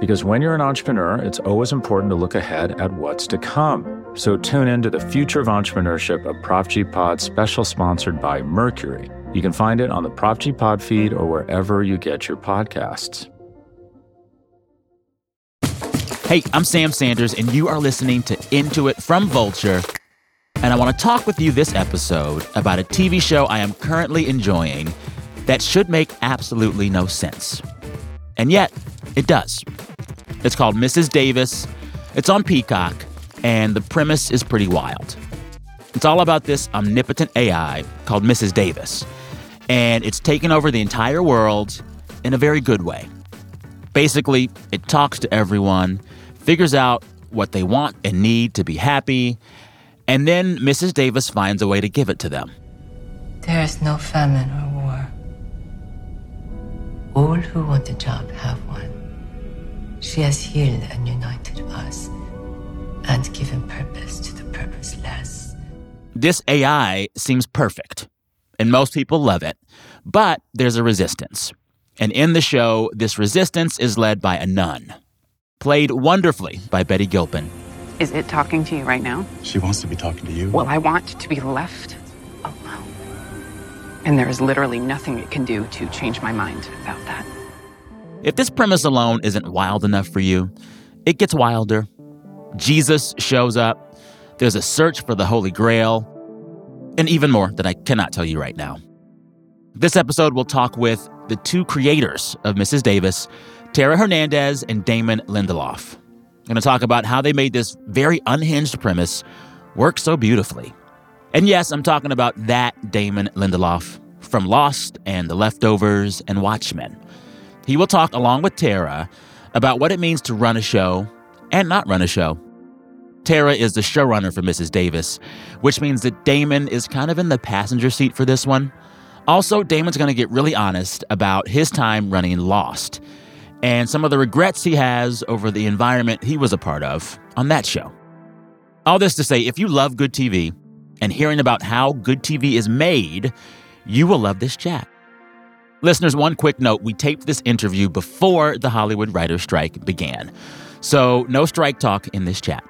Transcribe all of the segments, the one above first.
Because when you're an entrepreneur, it's always important to look ahead at what's to come. So tune in to the Future of Entrepreneurship, a Prop G Pod special sponsored by Mercury. You can find it on the Prop G Pod feed or wherever you get your podcasts. Hey, I'm Sam Sanders, and you are listening to Into It from Vulture. And I want to talk with you this episode about a TV show I am currently enjoying that should make absolutely no sense. And yet, it does. It's called Mrs. Davis. It's on Peacock, and the premise is pretty wild. It's all about this omnipotent AI called Mrs. Davis, and it's taken over the entire world in a very good way. Basically, it talks to everyone, figures out what they want and need to be happy, and then Mrs. Davis finds a way to give it to them. There is no famine or war. All who want a job have one. She has healed and united us and given purpose to the purposeless. This AI seems perfect, and most people love it, but there's a resistance. And in the show, this resistance is led by a nun, played wonderfully by Betty Gilpin. Is it talking to you right now? She wants to be talking to you. Well, I want to be left alone. And there is literally nothing it can do to change my mind about that. If this premise alone isn't wild enough for you, it gets wilder. Jesus shows up, there's a search for the Holy Grail, and even more that I cannot tell you right now. This episode, we'll talk with the two creators of Mrs. Davis, Tara Hernandez and Damon Lindelof. I'm going to talk about how they made this very unhinged premise work so beautifully. And yes, I'm talking about that Damon Lindelof from Lost and The Leftovers and Watchmen. He will talk along with Tara about what it means to run a show and not run a show. Tara is the showrunner for Mrs. Davis, which means that Damon is kind of in the passenger seat for this one. Also, Damon's going to get really honest about his time running Lost and some of the regrets he has over the environment he was a part of on that show. All this to say, if you love good TV and hearing about how good TV is made, you will love this chat. Listeners, one quick note we taped this interview before the Hollywood writer's strike began. So, no strike talk in this chat.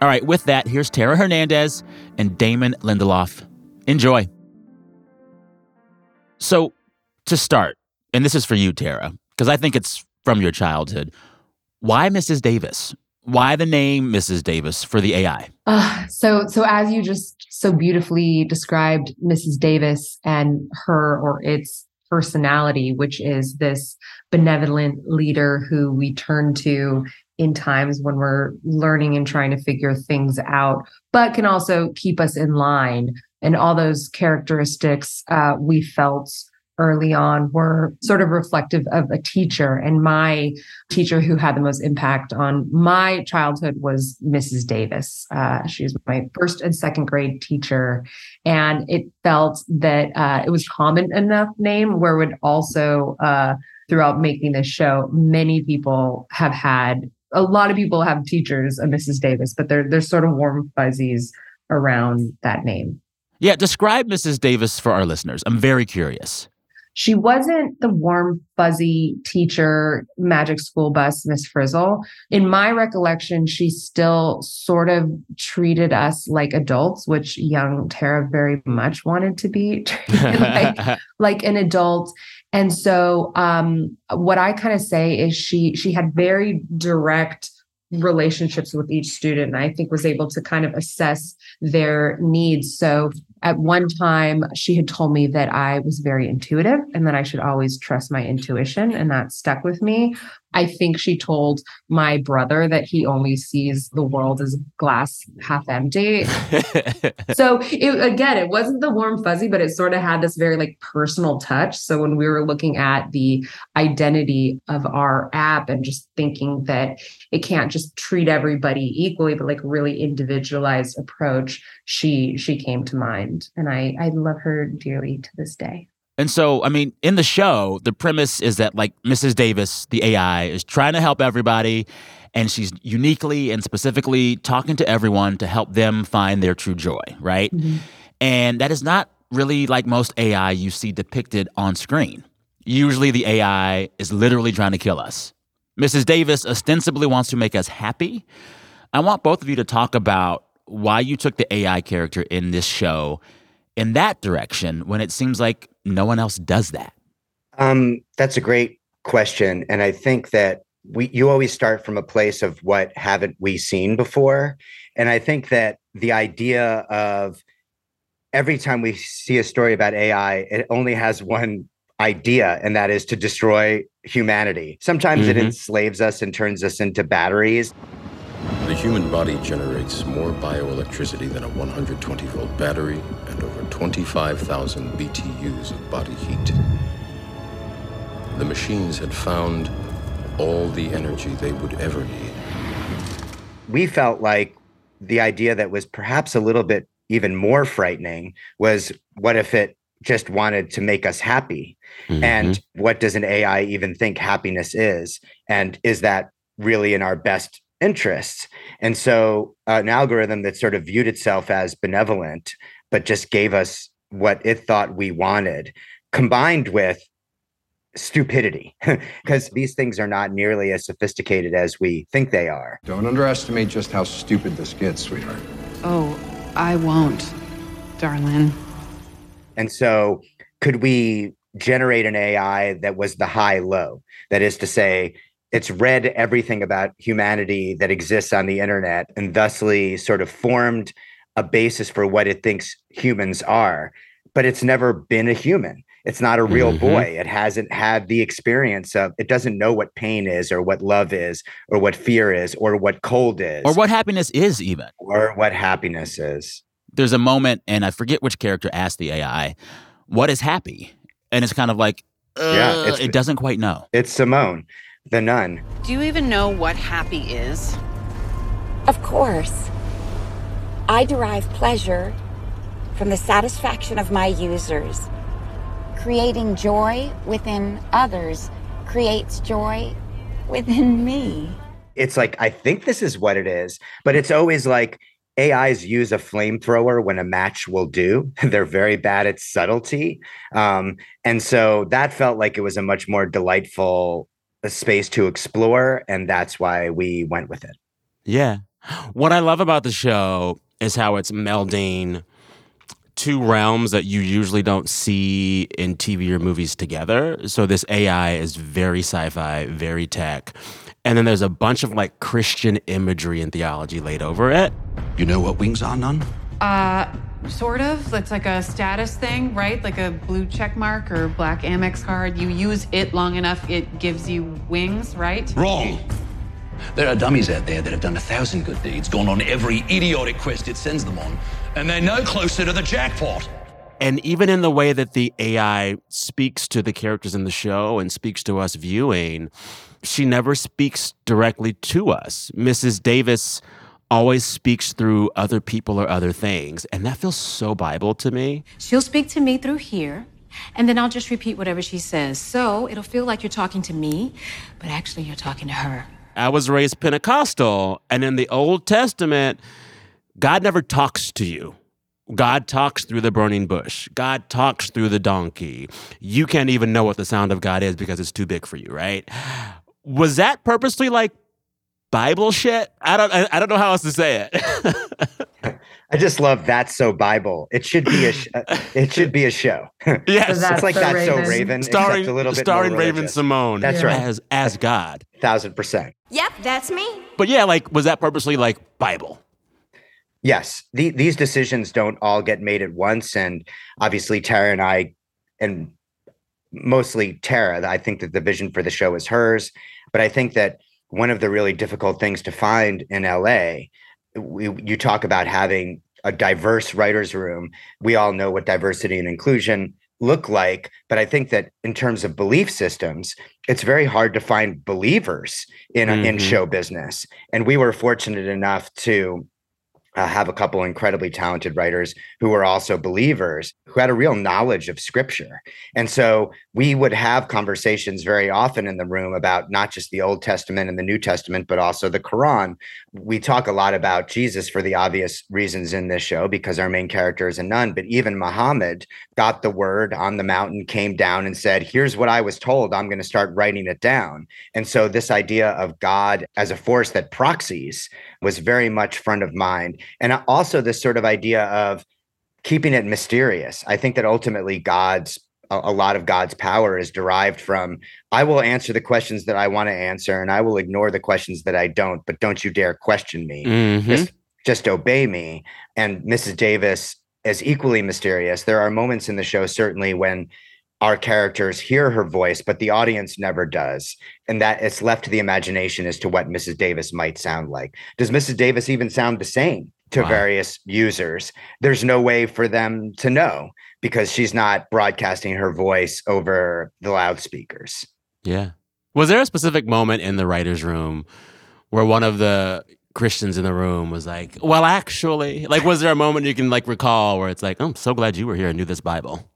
All right, with that, here's Tara Hernandez and Damon Lindelof. Enjoy. So, to start, and this is for you, Tara, because I think it's from your childhood, why Mrs. Davis? Why the name Mrs. Davis for the AI? Uh, so, so as you just so beautifully described Mrs. Davis and her or its personality, which is this benevolent leader who we turn to in times when we're learning and trying to figure things out, but can also keep us in line. And all those characteristics uh, we felt early on were sort of reflective of a teacher. And my teacher who had the most impact on my childhood was Mrs. Davis. Uh, she was my first and second grade teacher. And it felt that uh, it was common enough name where would also, uh, throughout making this show, many people have had, a lot of people have teachers of Mrs. Davis, but they're, they're sort of warm fuzzies around that name. Yeah, describe Mrs. Davis for our listeners. I'm very curious she wasn't the warm, fuzzy teacher, magic school bus, Miss Frizzle. In my recollection, she still sort of treated us like adults, which young Tara very much wanted to be treated like, like an adult. And so um, what I kind of say is she she had very direct relationships with each student and i think was able to kind of assess their needs so at one time she had told me that i was very intuitive and that i should always trust my intuition and that stuck with me I think she told my brother that he only sees the world as glass half empty. so it, again, it wasn't the warm fuzzy, but it sort of had this very like personal touch. So when we were looking at the identity of our app and just thinking that it can't just treat everybody equally, but like really individualized approach, she she came to mind, and I I love her dearly to this day. And so, I mean, in the show, the premise is that like Mrs. Davis, the AI, is trying to help everybody, and she's uniquely and specifically talking to everyone to help them find their true joy, right? Mm-hmm. And that is not really like most AI you see depicted on screen. Usually, the AI is literally trying to kill us. Mrs. Davis ostensibly wants to make us happy. I want both of you to talk about why you took the AI character in this show in that direction when it seems like no one else does that? Um, that's a great question. And I think that we you always start from a place of what haven't we seen before. And I think that the idea of every time we see a story about AI, it only has one idea, and that is to destroy humanity. Sometimes mm-hmm. it enslaves us and turns us into batteries. The human body generates more bioelectricity than a 120 volt battery and over 25,000 BTUs of body heat. The machines had found all the energy they would ever need. We felt like the idea that was perhaps a little bit even more frightening was what if it just wanted to make us happy? Mm-hmm. And what does an AI even think happiness is? And is that really in our best interests. And so uh, an algorithm that sort of viewed itself as benevolent, but just gave us what it thought we wanted, combined with stupidity, because these things are not nearly as sophisticated as we think they are. Don't underestimate just how stupid this gets, sweetheart. Oh, I won't, darling. And so, could we generate an AI that was the high low? That is to say, it's read everything about humanity that exists on the internet and thusly sort of formed a basis for what it thinks humans are. But it's never been a human. It's not a real mm-hmm. boy. It hasn't had the experience of it doesn't know what pain is or what love is or what fear is or what cold is. Or what happiness is even. Or what happiness is. There's a moment and i forget which character asked the ai what is happy? And it's kind of like uh, yeah it doesn't quite know. It's simone the nun. Do you even know what happy is? Of course. I derive pleasure from the satisfaction of my users. Creating joy within others creates joy within me. It's like, I think this is what it is, but it's always like, AIs use a flamethrower when a match will do. They're very bad at subtlety. Um, and so that felt like it was a much more delightful a space to explore, and that's why we went with it. Yeah. What I love about the show is how it's melding two realms that you usually don't see in TV or movies together. So this AI is very sci-fi, very tech. And then there's a bunch of like Christian imagery and theology laid over it. You know what wings are, nun? Uh Sort of. It's like a status thing, right? Like a blue check mark or black Amex card. You use it long enough, it gives you wings, right? Wrong. There are dummies out there that have done a thousand good deeds, gone on every idiotic quest it sends them on, and they're no closer to the jackpot. And even in the way that the AI speaks to the characters in the show and speaks to us viewing, she never speaks directly to us. Mrs. Davis always speaks through other people or other things. And that feels so Bible to me. She'll speak to me through here, and then I'll just repeat whatever she says. So it'll feel like you're talking to me, but actually you're talking to her. I was raised Pentecostal, and in the Old Testament, God never talks to you. God talks through the burning bush. God talks through the donkey. You can't even know what the sound of God is because it's too big for you, right? Was that purposely like Bible shit. I don't. I, I don't know how else to say it. I just love that so Bible. It should be a sh- uh, it should be a show. Yes. it's like that so Raven, starring except a little bit starring more Raven. Simone. That's right. as as God. Thousand percent. Yep, that's me. But yeah, like was that purposely like Bible? Yes, the, these decisions don't all get made at once, and obviously Tara and I, and mostly Tara, I think that the vision for the show is hers. But I think that one of the really difficult things to find in LA, we, you talk about having a diverse writers' room. We all know what diversity and inclusion look like, but I think that in terms of belief systems, it's very hard to find believers in in Mhm. show business. And we were fortunate enough to uh, have a couple incredibly talented writers who were also believers who had a real knowledge of scripture. And so we would have conversations very often in the room about not just the Old Testament and the New Testament, but also the Quran. We talk a lot about Jesus for the obvious reasons in this show because our main character is a nun, but even Muhammad got the word on the mountain, came down and said, Here's what I was told. I'm going to start writing it down. And so this idea of God as a force that proxies was very much front of mind. And also this sort of idea of keeping it mysterious. I think that ultimately God's a lot of God's power is derived from I will answer the questions that I want to answer and I will ignore the questions that I don't, but don't you dare question me. Mhm. Just just obey me. And Mrs. Davis is equally mysterious. There are moments in the show certainly when our characters hear her voice, but the audience never does. And that it's left to the imagination as to what Mrs. Davis might sound like. Does Mrs. Davis even sound the same to Wow. various users? There's no way for them to know because she's not broadcasting her voice over the loudspeakers. Yeah. Was there a specific moment in the writer's room where one of the Christians in the room was like, well, actually, like, was there a moment you can like recall where it's like, oh, I'm so glad you were here and knew this Bible?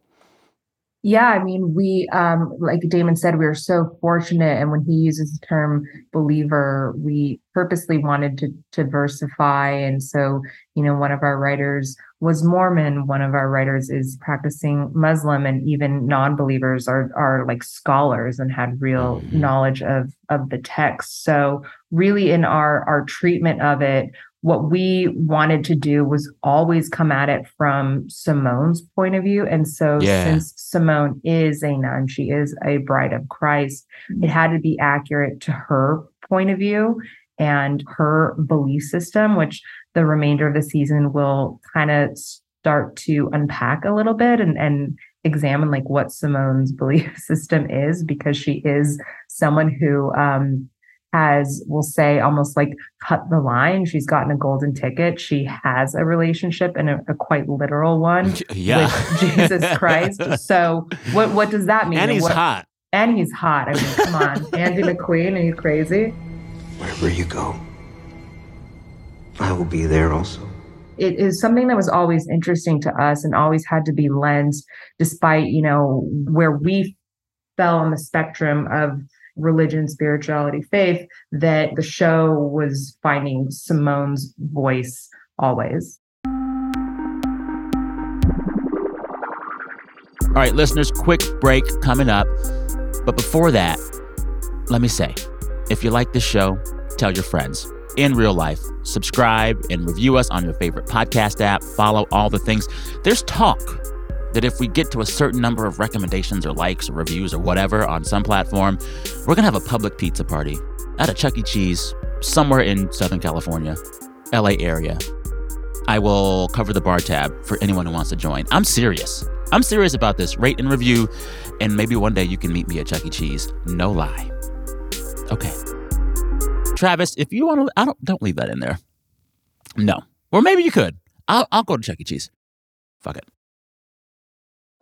Yeah, I mean, we, um, like Damon said, we were so fortunate. And when he uses the term believer, we purposely wanted to, to diversify. And so, you know, one of our writers was Mormon, one of our writers is practicing Muslim, and even non-believers are are like scholars and had real knowledge of of the text. So really in our our treatment of it, what we wanted to do was always come at it from Simone's point of view. And so, Yeah. since Simone is a nun, she is a bride of Christ, it had to be accurate to her point of view and her belief system, which the remainder of the season will kind of start to unpack a little bit and, and examine like what Simone's belief system is, because she is someone who um, has, we'll say, almost like cut the line. She's gotten a golden ticket. She has a relationship and a, a quite literal one Yeah. with Jesus Christ. So what what does that mean? And he's What- hot. And he's hot. I mean, come on. Andy McQueen, are you crazy? Wherever you go, I will be there also. it is something that was always interesting to us and always had to be lensed despite you know where we fell on the spectrum of religion spirituality faith that the show was finding simone's voice always All right, listeners, quick break coming up. But before that, let me say if you like this show, tell your friends. In real life, subscribe and review us on your favorite podcast app. Follow all the things. There's talk that if we get to a certain number of recommendations or likes or reviews or whatever on some platform, we're going to have a public pizza party at a Chuck E. Cheese somewhere in Southern California, LA area. I will cover the bar tab for anyone who wants to join. I'm serious. I'm serious about this. Rate and review, and maybe one day you can meet me at Chuck E. Cheese. No lie. Okay. Travis, if you want to, I don't don't leave that in there. No, or maybe you could. I'll I'll go to Chuck E. Cheese. Fuck it.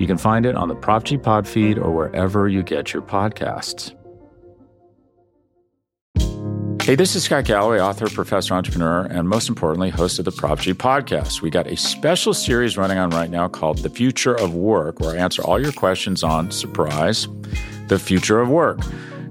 You can find it on the Prop G Pod feed or wherever you get your podcasts. Hey, this is Scott Galloway, author, professor, entrepreneur, and most importantly, host of the Prop G podcast. We got a special series running on right now called The Future of Work, where I answer all your questions on surprise, the future of work.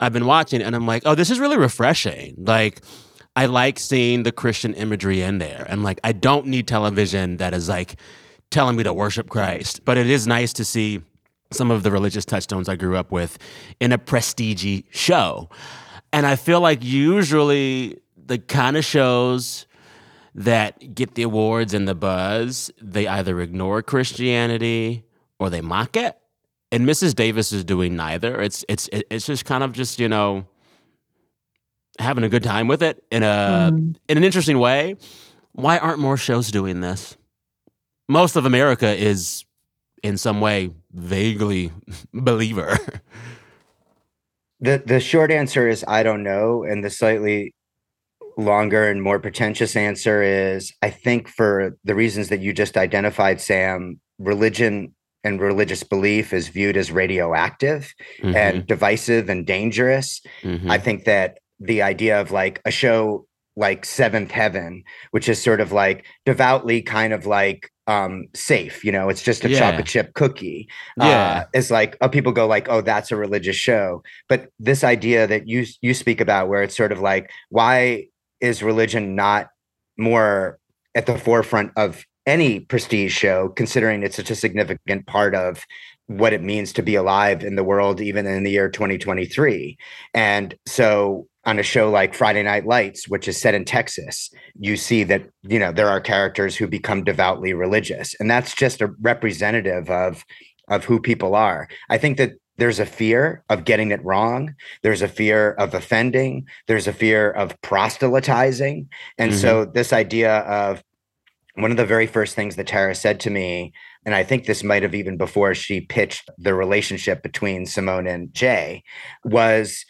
I've been watching and I'm like, oh, this is really refreshing. Like, I like seeing the Christian imagery in there. And like, I don't need television that is like telling me to worship Christ, but it is nice to see some of the religious touchstones I grew up with in a prestige show. And I feel like usually the kind of shows that get the awards and the buzz, they either ignore Christianity or they mock it. And Mrs. Davis is doing neither. It's it's it's just kind of just, you know, having a good time with it in a Mm. in an interesting way. Why aren't more shows doing this? Most of America is in some way vaguely believer. The the short answer is I don't know, and the slightly longer and more pretentious answer is I think for the reasons that you just identified, Sam, religion and religious belief is viewed as radioactive and divisive and dangerous. Mm-hmm. I think that the idea of like a show like Seventh Heaven, which is sort of like devoutly kind of like um safe, you know, it's just a Yeah. chocolate chip cookie. Yeah. Uh, is like oh people go like, oh, that's a religious show. But this idea that you you speak about where it's sort of like, why is religion not more at the forefront of any prestige show, considering it's such a significant part of what it means to be alive in the world, even in the year 2023. And so on a show like Friday Night Lights, which is set in Texas, you see that, you know, there are characters who become devoutly religious. And that's just a representative of of who people are. I think that there's a fear of getting it wrong. There's a fear of offending. There's a fear of proselytizing. And so mm-hmm. this idea of one of the very first things that Tara said to me, and I think this might have even before she pitched the relationship between Simone and Jay, was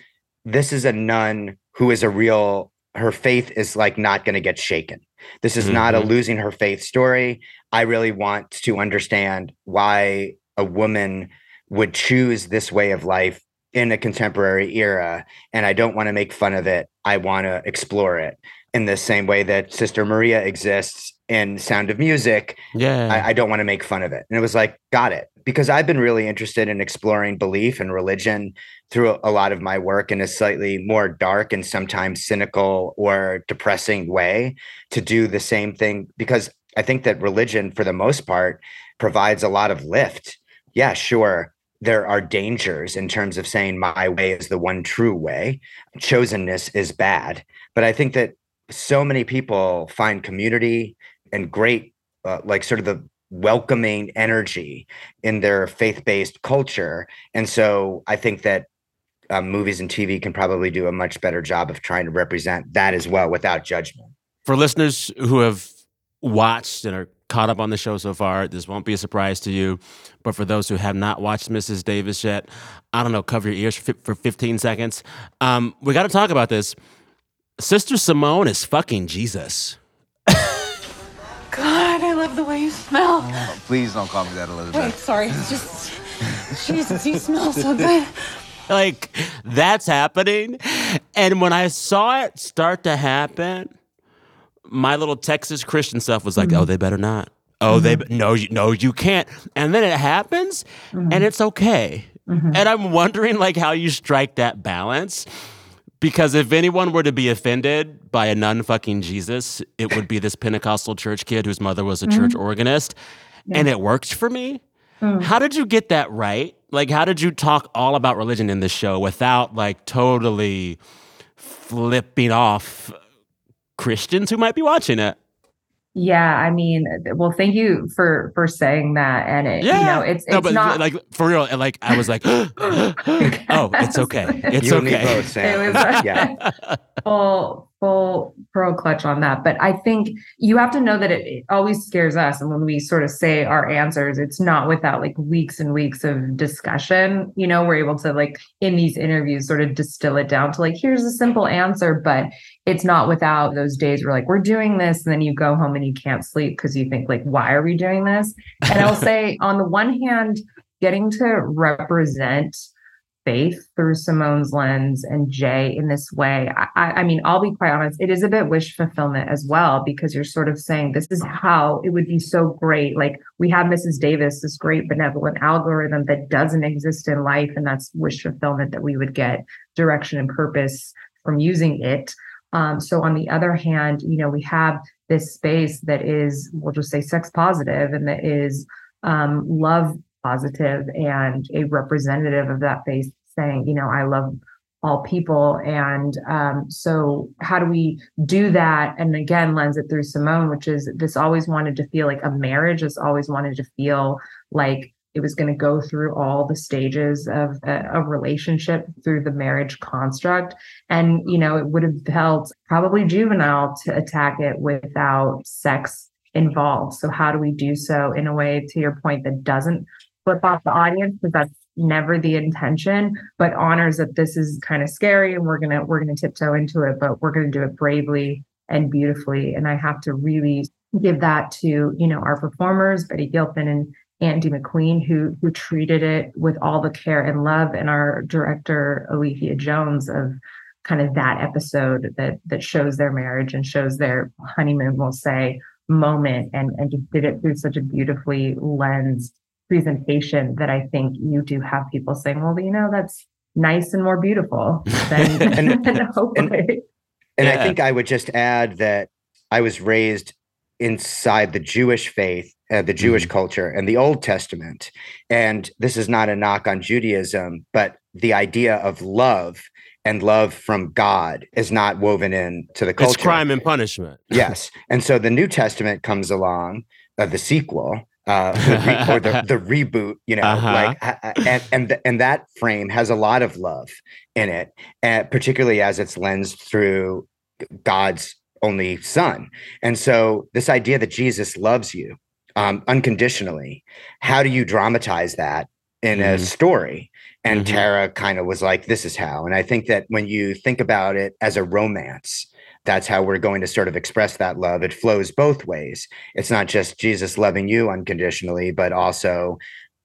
this is a nun who is a real, her faith is like not going to get shaken. This is not a Mhm. losing her faith story. I really want to understand why a woman would choose this way of life in a contemporary era. And I don't want to make fun of it. I want to explore it in the same way that Sister Maria exists in Sound of Music. Yeah. I, I don't want to make fun of it. And it was like, got it. Because I've been really interested in exploring belief and religion through a, a lot of my work in a slightly more dark and sometimes cynical or depressing way to do the same thing. Because I think that religion, for the most part, provides a lot of lift. Yeah, sure. There are dangers in terms of saying my way is the one true way. Chosenness is bad. But I think that so many people find community and great uh, like sort of the welcoming energy in their faith-based culture and so i think that um, movies and tv can probably do a much better job of trying to represent that as well without judgment For listeners who have watched and are caught up on the show so far, this won't be a surprise to you. But for those who have not watched Mrs. Davis yet, I don't know, cover your ears for, for 15 seconds. Um, we got to talk about this. Sister Simone is fucking Jesus. God, I love the way you smell. Oh, please don't call me that, Elizabeth. Wait, Elizabeth. sorry. It's just. Jesus, you smell so good. like that's happening and when i saw it start to happen my little texas christian stuff was like mm-hmm. oh they better not oh they mm-hmm. be- no you no you can't and then it happens and mm-hmm. it's okay and i'm wondering like how you strike that balance because if anyone were to be offended by a nun fucking jesus it would be this pentecostal church kid whose mother was a mm-hmm. church organist and it worked for me mm. how did you get that right? Like, how did you talk all about religion in this show without like totally flipping off Christians who might be watching it? Yeah, I mean, well, thank you for for saying that. And it, you know, it's it's no, but not like for real. Like, I was like, oh, it's okay. It's You okay. both, It was yeah well, full pearl clutch on that. But I think you have to know that it, it, always scares us. And when we sort of say our answers, it's not without like weeks and weeks of discussion. You know, we're able to like in these interviews sort of distill it down to like, here's a simple answer, but it's not without those days where like we're doing this and then you go home and you can't sleep because you think like, why are we doing this? And I'll say on the one hand, getting to represent faith through Simone's lens and Jay in this way. I, I, mean, I'll be quite honest, it is a bit wish fulfillment as well, because you're sort of saying this is how it would be so great. Like we have Mrs. Davis, this great benevolent algorithm that doesn't exist in life. And that's wish fulfillment that we would get direction and purpose from using it. Um, so on the other hand, you know, we have this space that is, we'll just say sex positive and that is um, love positive and a representative of that faith saying, you know, I love all people. And um, so, how do we do that? And again, lens it through Simone, which is this always wanted to feel like a marriage, this always wanted to feel like it was going to go through all the stages of a, a, relationship through the marriage construct. And, you know, it would have felt probably juvenile to attack it without sex involved. So, how do we do so in a way, to your point, that doesn't flip off the audience? Because that's never the intention but honors that this is kind of scary and we're gonna we're gonna tiptoe into it but we're gonna do it bravely and beautifully and i have to really give that to you know our performers betty gilpin and andy mcqueen who who treated it with all the care and love and our director alethea jones of kind of that episode that that shows their marriage and shows their honeymoon we'll say moment and and just did it through such a beautifully lensed presentation that I think you do have people saying, well, you know, that's nice and more beautiful than, and, than and, and yeah. I think I would just add that I was raised inside the Jewish faith, uh, the Jewish mm. culture, and the Old Testament. And this is not a knock on Judaism, but the idea of love and love from God is not woven into the culture. It's crime and punishment. yes. And so the New Testament comes along, uh, the sequel, uh, the re- or the, the reboot, you know, uh-huh. like, and and th- and that frame has a lot of love in it, and particularly as it's lensed through God's only Son. And so, this idea that Jesus loves you um, unconditionally, how do you dramatize that in mm-hmm. a story? And mm-hmm. Tara kind of was like, "This is how." And I think that when you think about it as a romance, that's how we're going to sort of express that love. It flows both ways. It's not just Jesus loving you unconditionally, but also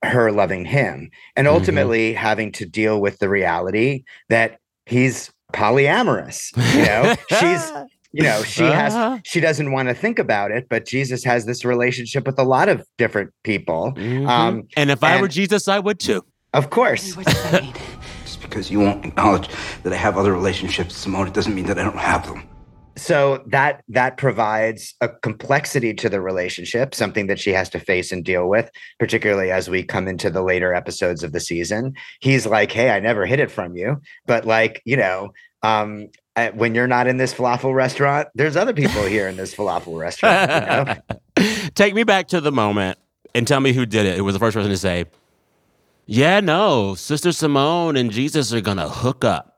her loving him. And mm-hmm. ultimately mm-hmm. having to deal with the reality that he's polyamorous. You know, she's you know she has uh-huh. she doesn't want to think about it but jesus has this relationship with a lot of different people mm-hmm. um, and if and, i were jesus i would too of course just because you won't acknowledge that i have other relationships simone it doesn't mean that i don't have them so that that provides a complexity to the relationship something that she has to face and deal with particularly as we come into the later episodes of the season. He's like hey i never hid it from you. But like you know um when you're not in this falafel restaurant there's other people here in this falafel restaurant you know? take me back to the moment and tell me who did it. It was the first person to say yeah no sister simone and jesus are gonna hook up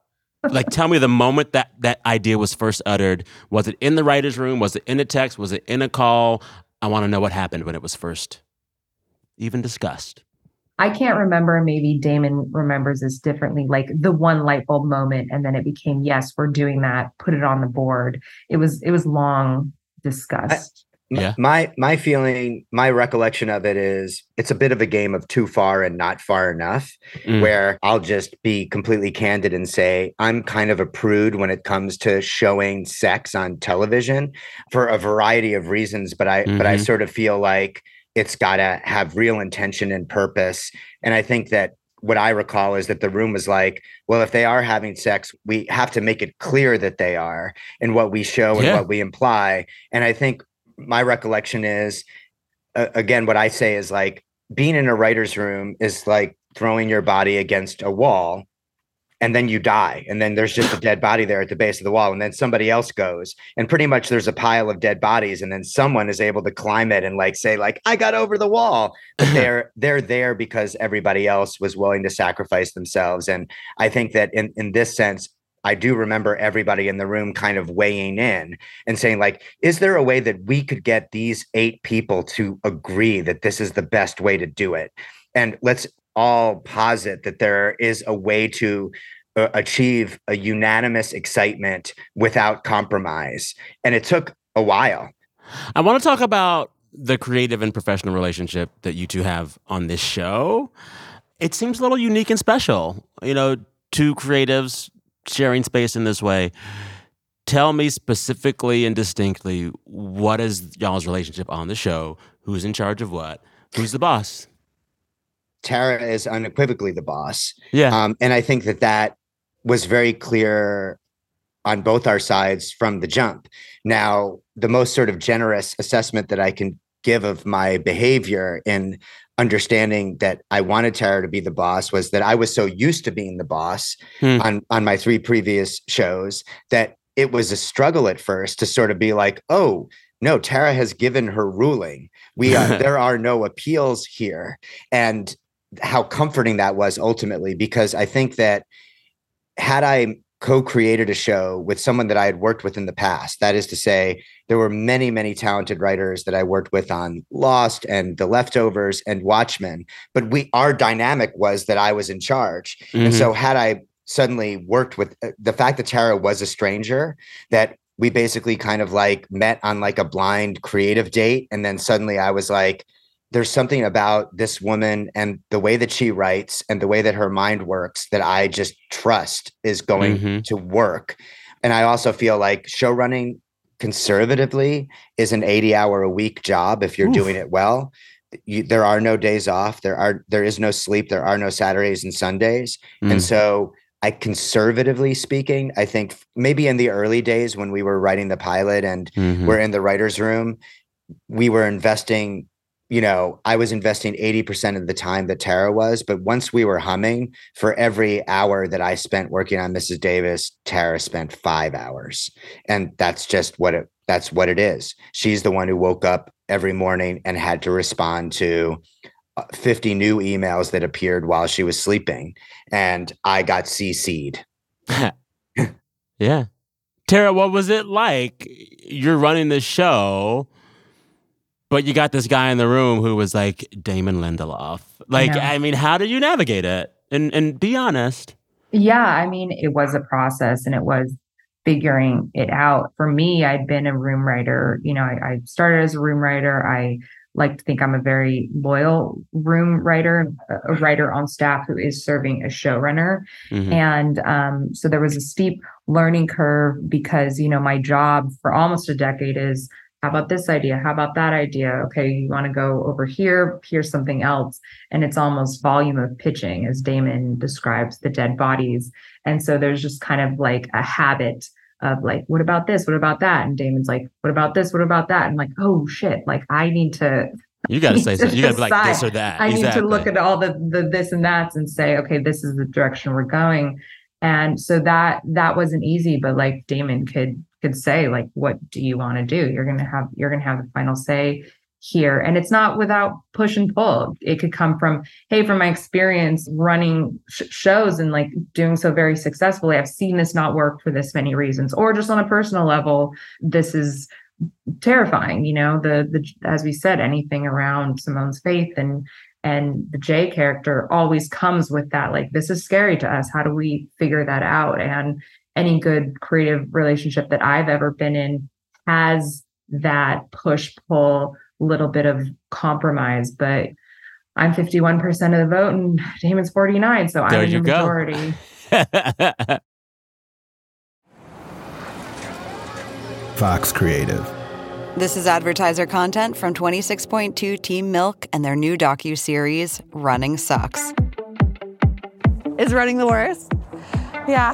like tell me the moment that that idea was first uttered. Was it in the writers room? Was it in a text? Was it in a call? I want to know what happened when it was first even discussed. I can't remember maybe damon remembers this differently like the one light bulb moment and then it became yes we're doing that put it on the board. It was it was long discussed yeah. My my feeling, my recollection of it is it's a bit of a game of too far and not far enough, mm. where I'll just be completely candid and say I'm kind of a prude when it comes to showing sex on television for a variety of reasons, but I mm-hmm. but I mm-hmm. sort of feel like it's got to have real intention and purpose. And I think that what I recall is that the room was like, well, if they are having sex, we have to make it clear that they are and what we show and what we imply. And I think my recollection is uh, again what i say is like being in a writer's room is like throwing your body against a wall and then you die and then there's just a dead body there at the base of the wall and then somebody else goes and pretty much there's a pile of dead bodies and then someone is able to climb it and like say like i got over the wall. But they're they're there because everybody else was willing to sacrifice themselves and i think that in in this sense I do remember everybody in the room kind of weighing in and saying, like, is there a way that we could get these eight people to agree that this is the best way to do it? And let's all posit that there is a way to uh, achieve a unanimous excitement without compromise. And it took a while. I want to talk about the creative and professional relationship that you two have on this show. It seems a little unique and special. You know, two creatives sharing space in this way. Tell me specifically and distinctly what is y'all's relationship on the show? Who's in charge of what? Who's the boss? Tara is unequivocally the boss. Yeah. Um, and I think that that was very clear on both our sides from the jump. Now, the most sort of generous assessment that I can give of my behavior in understanding that I wanted Tara to be the boss was that I was so used to being the boss Hmm. on on my three previous shows that it was a struggle at first to sort of be like, oh no, Tara has given her ruling. We are, there are no appeals here, and how comforting that was ultimately because I think that had I co-created a show with someone that I had worked with in the past. That is to say, there were many, many talented writers that I worked with on Lost and The Leftovers and Watchmen. But we our dynamic was that I was in charge. And Mhm. so had I suddenly worked with uh, the fact that Tara was a stranger, that we basically kind of like met on like a blind creative date. And then suddenly I was like, there's something about this woman and the way that she writes and the way that her mind works that I just trust is going Mhm. to work. And I also feel like show running conservatively is an 80 hour a week job if you're Oof. doing it well. You, there are no days off. There are there is no sleep. There are no Saturdays and Sundays. Mm. And so I conservatively speaking, I think maybe in the early days when we were writing the pilot and Mhm. we're in the writer's room, we were investing, you know, I was investing 80% of the time that Tara was. But once we were humming, for every hour that I spent working on Mrs. Davis, Tara spent five hours. And that's just what it that's what it is. She's the one who woke up every morning and had to respond to uh, 50 new emails that appeared while she was sleeping. And I got CC'd. Yeah. Tara, what was it like? You're running the show, but you got this guy in the room who was like Damon Lindelof. Like, Yeah. I mean, how did you navigate it? And and be honest. Yeah, I mean, it was a process and it was figuring it out. For me, I'd been a room writer. You know, I, I started as a room writer. I like to think I'm a very loyal room writer, a- a writer on staff who is serving as showrunner. Mhm. And um, so there was a steep learning curve because, you know, my job for almost a decade is how about this idea? How about that idea? Okay, you want to go over here, here's something else. And it's almost volume of pitching, as Damon describes the dead bodies. And so there's just kind of like a habit of like, what about this? What about that? And Damon's like, what about this? What about that? And like, oh shit, like I need to You gotta say something. You gotta be like this or that. I need to look at all the the this and that's and say, okay, this is the direction we're going. And so that that wasn't easy, but like Damon could could say, like, what do you want to do? You're gonna have you're gonna have the final say here. And it's not without push and pull. It could come from, hey, from my experience running sh- shows and like doing so very successfully, I've seen this not work for this many reasons, or just on a personal level, this is terrifying you know the the as we said anything around simone's faith and and the jay character always comes with that like this is scary to us how do we figure that out and any good creative relationship that i've ever been in has that push pull little bit of compromise but i'm 51% of the vote and damon's 49 so There i'm in the go. majority Vox Creative. This is advertiser content from 26.2 Team Milk and their new docu-series Running Sucks. Is running the worst? Yeah.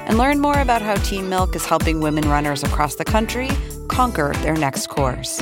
and learn more about how Team Milk is helping women runners across the country conquer their next course.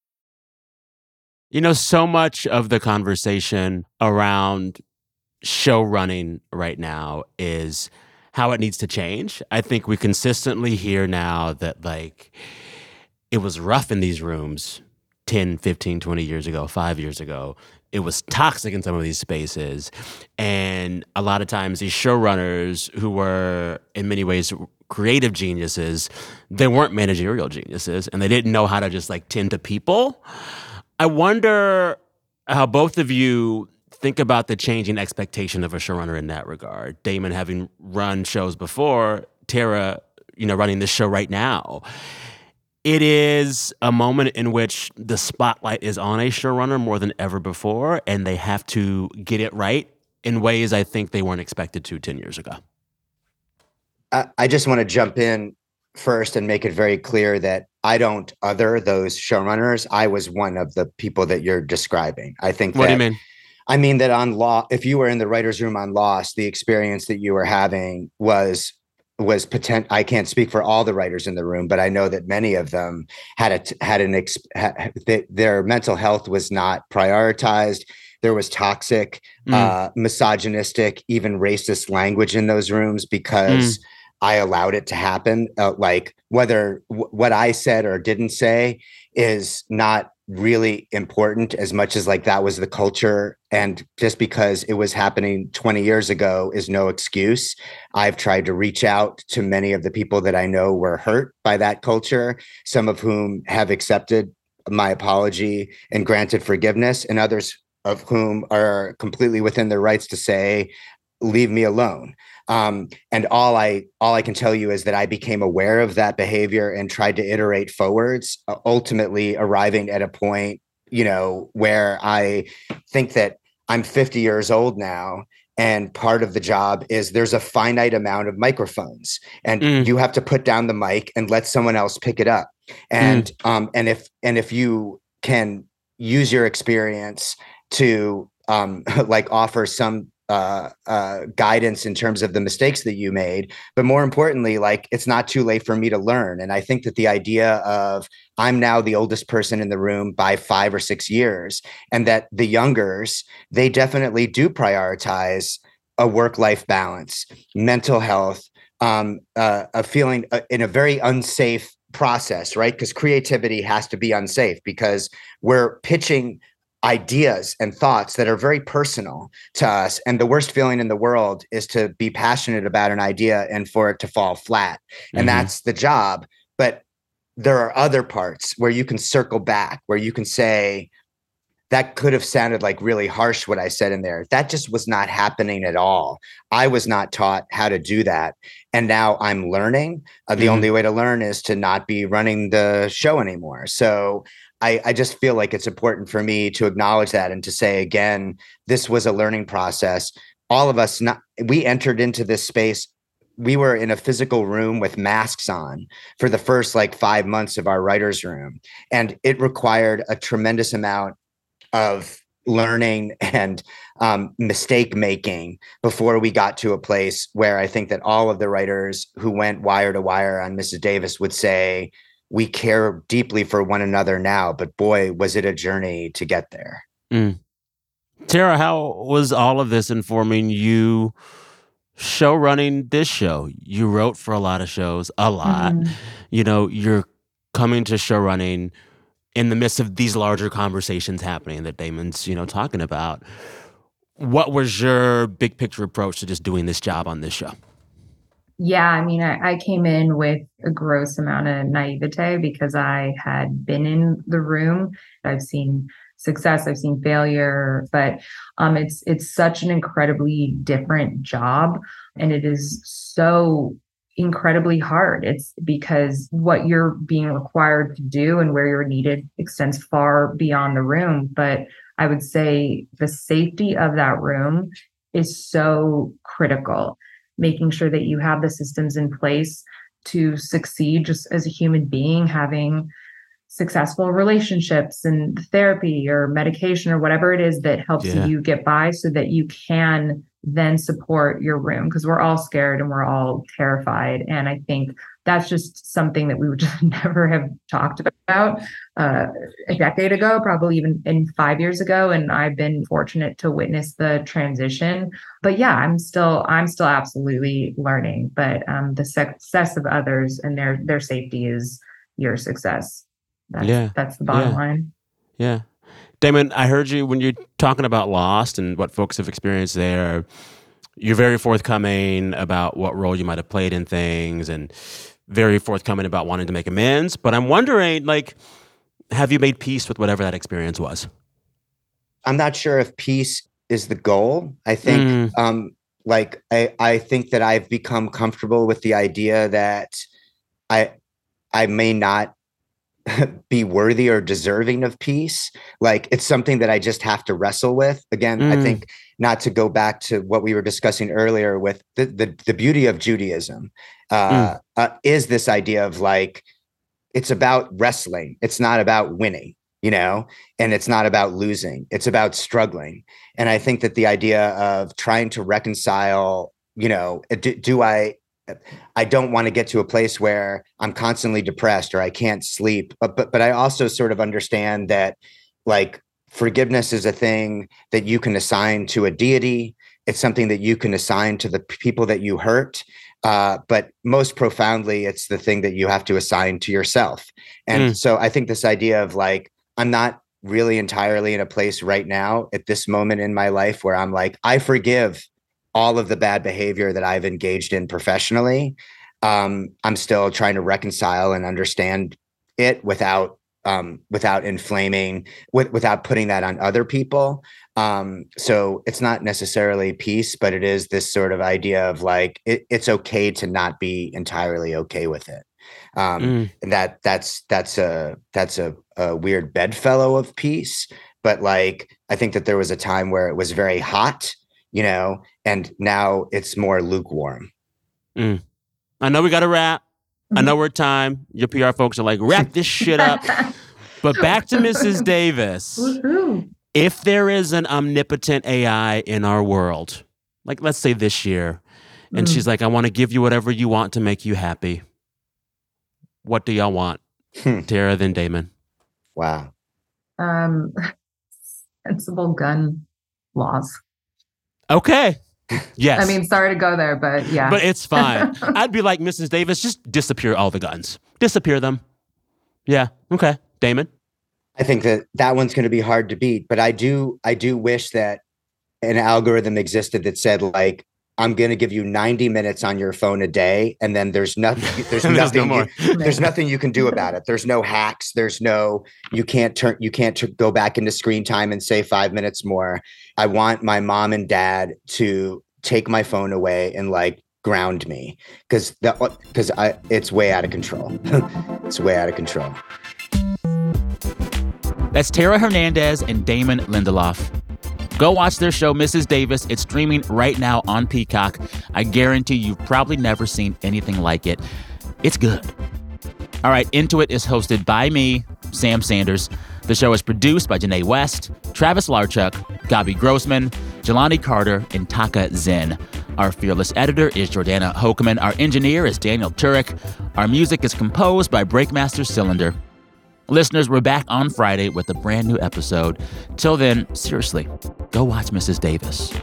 You know, so much of the conversation around show running right now is how it needs to change. I think we consistently hear now that, like, it was rough in these rooms 10, 15, 20 years ago, five years ago. It was toxic in some of these spaces. And a lot of times, these showrunners who were, in many ways, creative geniuses, they weren't managerial geniuses and they didn't know how to just like tend to people. I wonder how both of you think about the changing expectation of a showrunner in that regard. Damon having run shows before, Tara, you know, running this show right now. It is a moment in which the spotlight is on a showrunner more than ever before, and they have to get it right in ways I think they weren't expected to 10 years ago. I, I just want to jump in first and make it very clear that I don't other those showrunners. I was one of the people that you're describing. I think. What that, do you mean? I mean that on law, if you were in the writers' room on Lost, the experience that you were having was was potent. I can't speak for all the writers in the room, but I know that many of them had a had an ex, had, their mental health was not prioritized. There was toxic, Mm. uh, misogynistic, even racist language in those rooms because. Mm. I allowed it to happen. Uh, like whether w- what I said or didn't say is not really important as much as like that was the culture. And just because it was happening 20 years ago is no excuse. I've tried to reach out to many of the people that I know were hurt by that culture, some of whom have accepted my apology and granted forgiveness, and others of whom are completely within their rights to say, leave me alone um, and all i all i can tell you is that i became aware of that behavior and tried to iterate forwards uh, ultimately arriving at a point you know where i think that i'm 50 years old now and part of the job is there's a finite amount of microphones and you have to put down the mic and let someone else pick it up. And um and if and if you can use your experience to um like offer some uh, uh, guidance in terms of the mistakes that you made. But more importantly, like it's not too late for me to learn. And I think that the idea of I'm now the oldest person in the room by five or six years, and that the youngers, they definitely do prioritize a work life balance, mental health, um, uh, a feeling uh, in a very unsafe process, right? Because creativity has to be unsafe because we're pitching ideas and thoughts that are very personal to us. And the worst feeling in the world is to be passionate about an idea and for it to fall flat. And Mhm. that's the job. But there are other parts where you can circle back, where you can say, that could have sounded like really harsh what I said in there. That just was not happening at all. I was not taught how to do that. And now I'm learning. Uh, the Mhm. only way to learn is to not be running the show anymore. So I, I just feel like it's important for me to acknowledge that and to say again, this was a learning process. All of us, not, we entered into this space. We were in a physical room with masks on for the first like five months of our writer's room. And it required a tremendous amount of learning and um, mistake making before we got to a place where I think that all of the writers who went wire to wire on Mrs. Davis would say, we care deeply for one another now, but boy, was it a journey to get there. Mm. Tara, how was all of this informing you show running this show? You wrote for a lot of shows, a lot. Mhm. You know, you're coming to show running in the midst of these larger conversations happening that Damon's, you know, talking about. What was your big picture approach to just doing this job on this show? Yeah, I mean, I, I came in with a gross amount of naivete because I had been in the room. I've seen success, I've seen failure, but um, it's it's such an incredibly different job, and it is so incredibly hard. It's because what you're being required to do and where you're needed extends far beyond the room. But I would say the safety of that room is so critical making sure that you have the systems in place to succeed just as a human being, having successful relationships and therapy or medication or whatever it is that helps Yeah. you get by so that you can then support your room because we're all scared and we're all terrified. And I think that's just something that we would just never have talked about uh, a decade ago, probably even in five years ago. And I've been fortunate to witness the transition. But yeah, I'm still I'm still absolutely learning. But um, the success of others and their their safety is your success. That's, Yeah. that's the bottom Yeah. line. Yeah. Damon, I heard you when you're talking about Lost and what folks have experienced there. You're very forthcoming about what role you might have played in things and very forthcoming about wanting to make amends. But I'm wondering, like, have you made peace with whatever that experience was? I'm not sure if peace is the goal. I think Mm. um like I I think that I've become comfortable with the idea that I I may not be worthy or deserving of peace. Like it's something that I just have to wrestle with. Again, I Mm. think not to go back to what we were discussing earlier with the the, the beauty of Judaism uh, uh, is this idea of like it's about wrestling. It's not about winning, you know, and it's not about losing. It's about struggling. And I think that the idea of trying to reconcile, you know, uh, do, do I I don't want to get to a place where I'm constantly depressed or I can't sleep. But but but I also sort of understand that like forgiveness is a thing that you can assign to a deity. It's something that you can assign to the people that you hurt. Uh, but most profoundly, it's the thing that you have to assign to yourself. And Mm. so I think this idea of like, I'm not really entirely in a place right now at this moment in my life where I'm like, I forgive all of the bad behavior that I've engaged in professionally. Um, I'm still trying to reconcile and understand it without um, without inflaming, with, without putting that on other people. Um, so it's not necessarily peace, but it is this sort of idea of like it, it's okay to not be entirely okay with it. Um, Mm. and that that's that's a that's a, a weird bedfellow of peace. But like I think that there was a time where it was very hot, you know, and now it's more lukewarm. Mm. I know we got to wrap. I know we're time. Your PR folks are like, wrap this shit up. but back to Mrs. Davis. If there is an omnipotent AI in our world, like let's say this year, and Mm. she's like, I want to give you whatever you want to make you happy. What do y'all want? Tara, then Damon. Wow. Um, sensible gun laws. Okay. Yes. I mean, sorry to go there, but yeah. But it's fine. I'd be like, Mrs. Davis, just disappear all the guns. Disappear them. Yeah. Okay. Damon. I think that that one's going to be hard to beat, but I do I do wish that an algorithm existed that said like I'm going to give you 90 minutes on your phone a day and then there's nothing there's There's no nothing more. you, there's nothing you can do about it. There's no hacks, there's no you can't turn you can't t- go back into screen time and say 5 minutes more. I want my mom and dad to take my phone away and like ground me cuz that uh, cuz I it's way out of control. it's way out of control. That's Tara Hernandez and Damon Lindelof. Go watch their show, Mrs. Davis. It's streaming right now on Peacock. I guarantee you've probably never seen anything like it. It's good. All right, Into It is hosted by me, Sam Sanders. The show is produced by Janae West, Travis Larchuk, Gabi Grossman, Jelani Carter, and Taka Zen. Our fearless editor is Jordana Hochman. Our engineer is Daniel Turek. Our music is composed by Breakmaster Cylinder. Listeners, we're back on Friday with a brand new episode. Till then, seriously, go watch Mrs. Davis.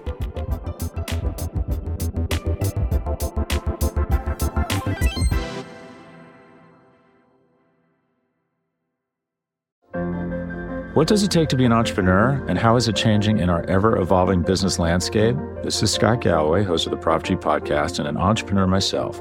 What does it take to be an entrepreneur, and how is it changing in our ever evolving business landscape? This is Scott Galloway, host of the Prop G podcast, and an entrepreneur myself.